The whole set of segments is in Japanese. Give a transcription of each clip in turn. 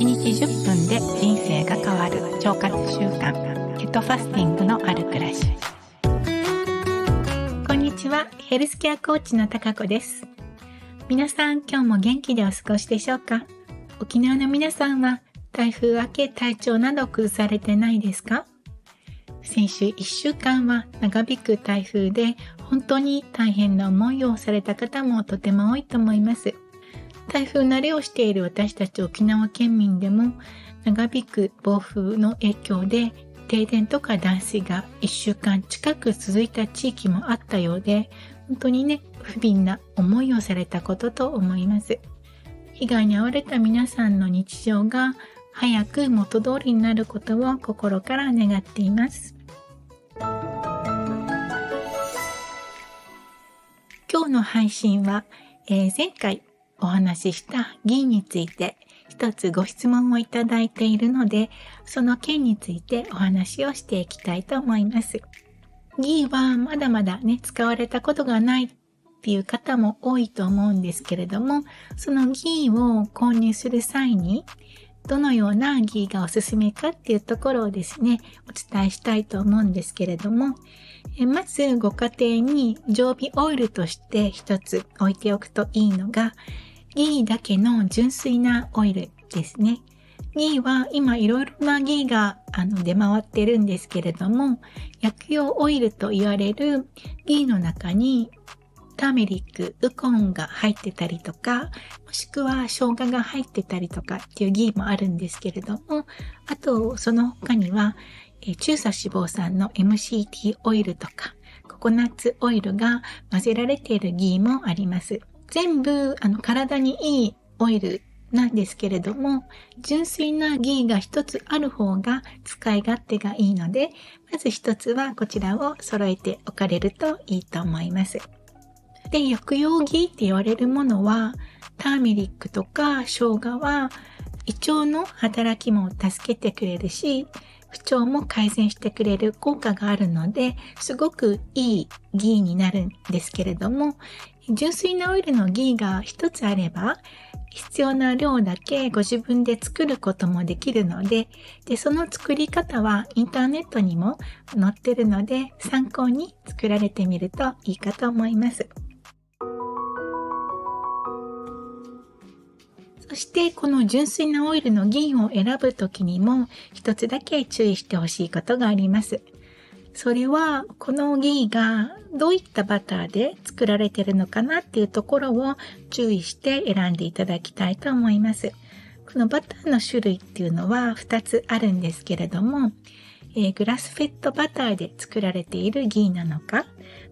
1日10分で人生が変わる腸活習慣ケトファスティングのある暮らし。こんにちはヘルスケアコーチの高子です。皆さん今日も元気でお過ごしでしょうか？沖縄の皆さんは台風明け体調など崩されてないですか？先週1週間は長引く台風で本当に大変な思いをされた方もとても多いと思います。台風慣れをしている私たち沖縄県民でも長引く暴風の影響で停電とか断水が1週間近く続いた地域もあったようで本当にね不憫な思いをされたことと思います。被害に遭われた皆さんの日常が早く元通りになることを心から願っています。今日の配信は、えー、前回お話しした議員について一つご質問をいただいているので、その件についてお話をしていきたいと思います。議はまだまだね、使われたことがないっていう方も多いと思うんですけれども、その議を購入する際に、どのようなギーがおすすめかっていうところをですね、お伝えしたいと思うんですけれども、えまずご家庭に常備オイルとして一つ置いておくといいのが、ギーだけの純粋なオイルですね。ギーは今いろいろなギーがあの出回ってるんですけれども、薬用オイルと言われるギーの中にターメリック、ウコンが入ってたりとか、もしくは生姜が入ってたりとかっていうギーもあるんですけれども、あとその他には、え中鎖脂肪酸の MCT オイルとか、ココナッツオイルが混ぜられているギーもあります。全部、あの、体にいいオイルなんですけれども、純粋なギーが一つある方が使い勝手がいいので、まず一つはこちらを揃えておかれるといいと思います。で、薬用ギーって言われるものは、ターメリックとか生姜は胃腸の働きも助けてくれるし、不調も改善してくれる効果があるので、すごくいいギーになるんですけれども、純粋なオイルのギーが一つあれば、必要な量だけご自分で作ることもできるので、で、その作り方はインターネットにも載ってるので、参考に作られてみるといいかと思います。そしてこの純粋なオイルの銀を選ぶときにも一つだけ注意してほしいことがあります。それはこのギーがどういったバターで作られているのかなっていうところを注意して選んでいただきたいと思います。このバターの種類っていうのは2つあるんですけれども、えー、グラスフェットバターで作られているギーなのか、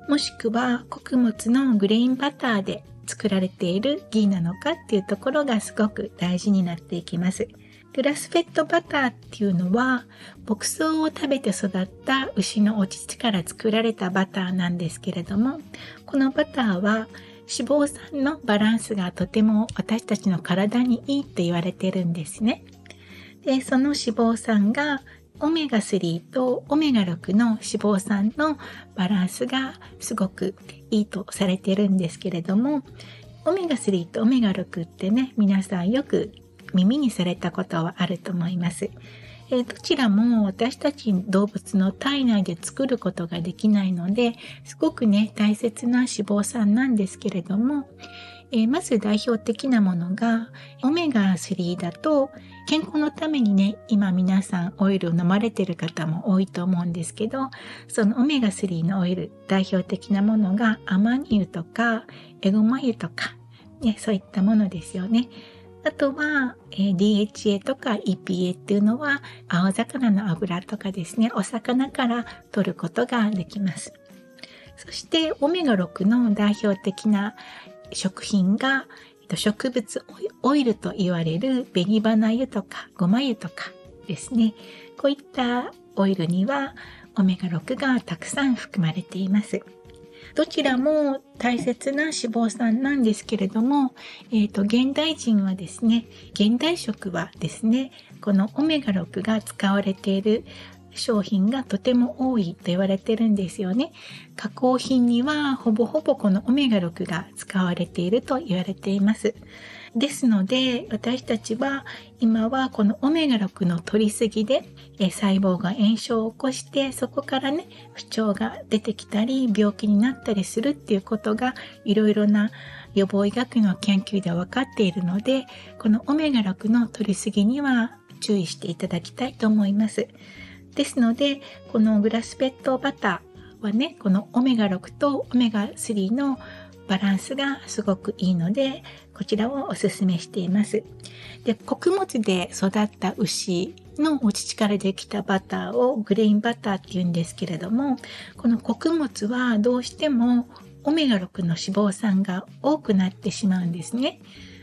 もしくは穀物のグレインバターで作られているギーなのかっていうところがすごく大事になっていきます。グラスフェットバターっていうのは牧草を食べて育った牛のお乳から作られたバターなんですけれどもこのバターは脂肪酸のバランスがとても私たちの体にいいって言われてるんですね。で、その脂肪酸がオメガ3とオメガ6の脂肪酸のバランスがすごくいいとされてるんですけれども、オメガ3とオメガ6ってね、皆さんよく耳にされたことはあると思います。えどちらも私たち動物の体内で作ることができないので、すごくね、大切な脂肪酸なんですけれども、え、まず代表的なものが、オメガ3だと、健康のためにね、今皆さんオイルを飲まれてる方も多いと思うんですけど、そのオメガ3のオイル、代表的なものがアマニ油とかエゴマ油とか、ね、そういったものですよね。あとは、えー、DHA とか EPA っていうのは青魚の油とかですね、お魚から取ることができます。そしてオメガ6の代表的な食品が植物オイルと言われる紅花油とかごま油とかですね。こういったオイルにはオメガ6がたくさん含まれています。どちらも大切な脂肪酸なんですけれども、えっ、ー、と、現代人はですね、現代食はですね、このオメガ6が使われている商品がとても多いと言われてるんですよね。加工品にはほぼほぼこのオメガ6が使われていると言われています。ですので、私たちは今はこのオメガ6の取りすぎで、細胞が炎症を起こして、そこからね、不調が出てきたり、病気になったりするっていうことが、いろいろな予防医学の研究では分かっているので、このオメガ6の取りすぎには注意していただきたいと思います。ですので、このグラスペットバターはね、このオメガ6とオメガ3のバランスがすごくいいので、こちらをおすすめしています。で、穀物で育った牛のお乳からできたバターをグレインバターって言うんですけれども、この穀物はどうしてもオメガ6の脂肪酸が多くなってしまうんですね。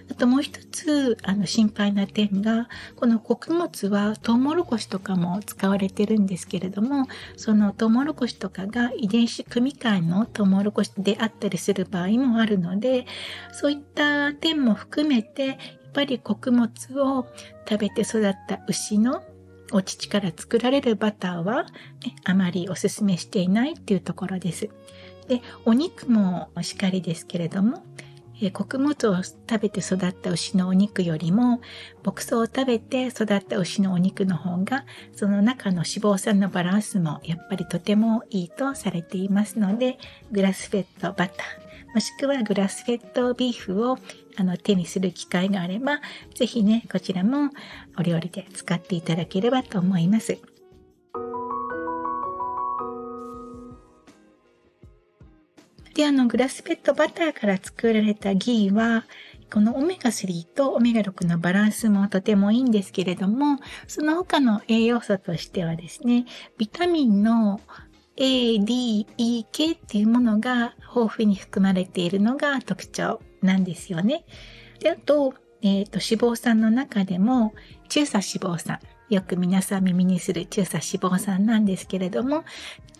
あともう一つ、あの、心配な点が、この穀物はトウモロコシとかも使われてるんですけれども、そのトウモロコシとかが遺伝子組み換えのトウモロコシであったりする場合もあるので、そういった点も含めて、やっぱり穀物を食べて育った牛のお乳から作られるバターは、ね、あまりお勧めしていないっていうところです。で、お肉もしっかりですけれども、え、穀物を食べて育った牛のお肉よりも、牧草を食べて育った牛のお肉の方が、その中の脂肪酸のバランスもやっぱりとてもいいとされていますので、グラスフェットバター、もしくはグラスフェットビーフをあの手にする機会があれば、ぜひね、こちらもお料理で使っていただければと思います。で、あの、グラスペットバターから作られたギーは、このオメガ3とオメガ6のバランスもとてもいいんですけれども、その他の栄養素としてはですね、ビタミンの A, D, E, K っていうものが豊富に含まれているのが特徴なんですよね。で、あと、えっ、ー、と、脂肪酸の中でも、中鎖脂肪酸。よく皆さん耳にする中鎖脂肪酸なんですけれども、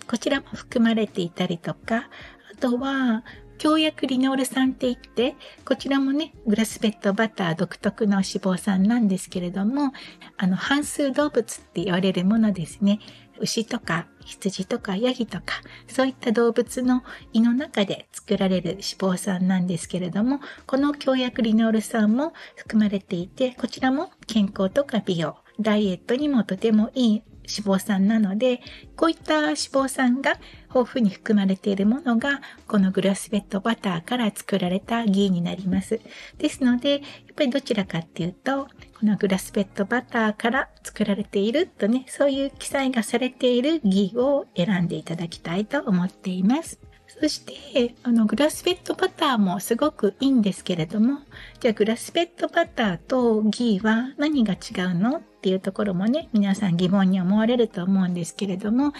こちらも含まれていたりとか、あとは、強薬リノール酸って言って、こちらもね、グラスペットバター独特の脂肪酸なんですけれども、あの、半数動物って言われるものですね。牛とか羊とかヤギとか、そういった動物の胃の中で作られる脂肪酸なんですけれども、この強薬リノール酸も含まれていて、こちらも健康とか美容、ダイエットにもとてもいい脂肪酸なので、こういった脂肪酸が豊富に含まれているものが、このグラスフェッドバターから作られたギーになります。ですので、やっぱりどちらかっていうと、このグラスフェッドバターから作られているとね、そういう記載がされているギーを選んでいただきたいと思っています。そして、あの、グラスフェットバターもすごくいいんですけれども、じゃあグラスフェットバターとギーは何が違うのっていうところもね、皆さん疑問に思われると思うんですけれども、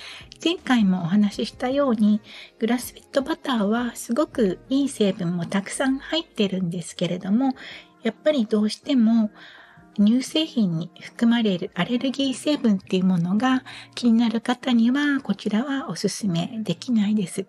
前回もお話ししたように、グラスフェットバターはすごくいい成分もたくさん入ってるんですけれども、やっぱりどうしても乳製品に含まれるアレルギー成分っていうものが気になる方にはこちらはおすすめできないです。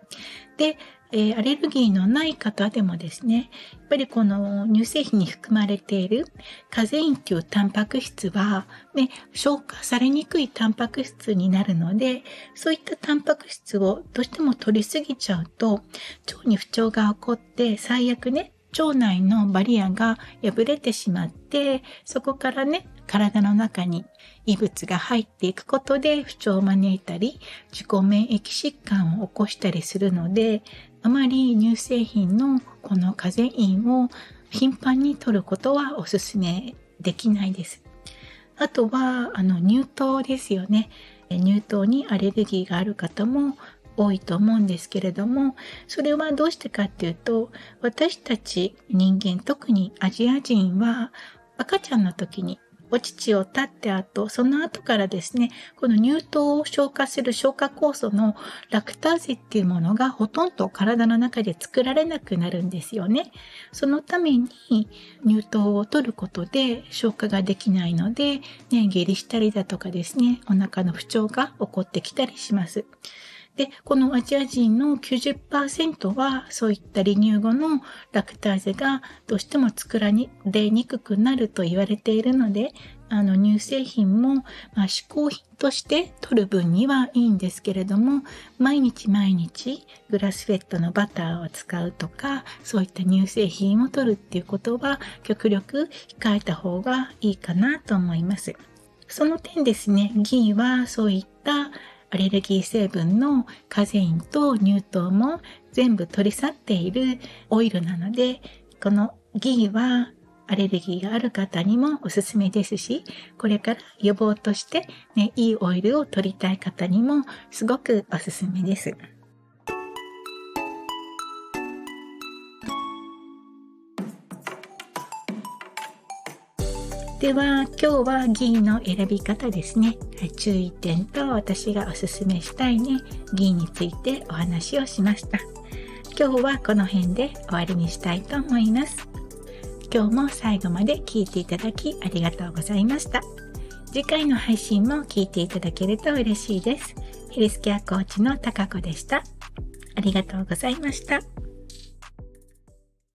で、えー、アレルギーのない方でもですね、やっぱりこの乳製品に含まれているカゼインというタンパク質は、ね、消化されにくいタンパク質になるので、そういったタンパク質をどうしても取りすぎちゃうと、腸に不調が起こって最悪ね、腸内のバリアが破れてしまって、そこからね、体の中に異物が入っていくことで不調を招いたり、自己免疫疾患を起こしたりするので、あまり乳製品のこのカゼインを頻繁に摂ることはお勧めできないです。あとは、あの、乳糖ですよね。乳糖にアレルギーがある方も多いと思うんですけれども、それはどうしてかっていうと、私たち人間、特にアジア人は赤ちゃんの時にお乳を立って後、その後からですね、この乳糖を消化する消化酵素のラクターゼっていうものがほとんど体の中で作られなくなるんですよね。そのために乳糖を取ることで消化ができないので、ね、下痢したりだとかですね、お腹の不調が起こってきたりします。で、このアジア人の90%はそういった離乳後のラクターゼがどうしても作られにくくなると言われているので、あの乳製品も、まあ、嗜好品として取る分にはいいんですけれども、毎日毎日グラスフェットのバターを使うとか、そういった乳製品を取るっていうことは極力控えた方がいいかなと思います。その点ですね、ギーはそういったアレルギー成分のカゼインと乳糖も全部取り去っているオイルなので、このギーはアレルギーがある方にもおすすめですし、これから予防としてね、いいオイルを取りたい方にもすごくおすすめです。では、今日は銀の選び方ですね。注意点と私がおすすめしたいね、銀についてお話をしました。今日はこの辺で終わりにしたいと思います。今日も最後まで聞いていただきありがとうございました。次回の配信も聞いていただけると嬉しいです。ヘルスケアコーチの高子でした。ありがとうございました。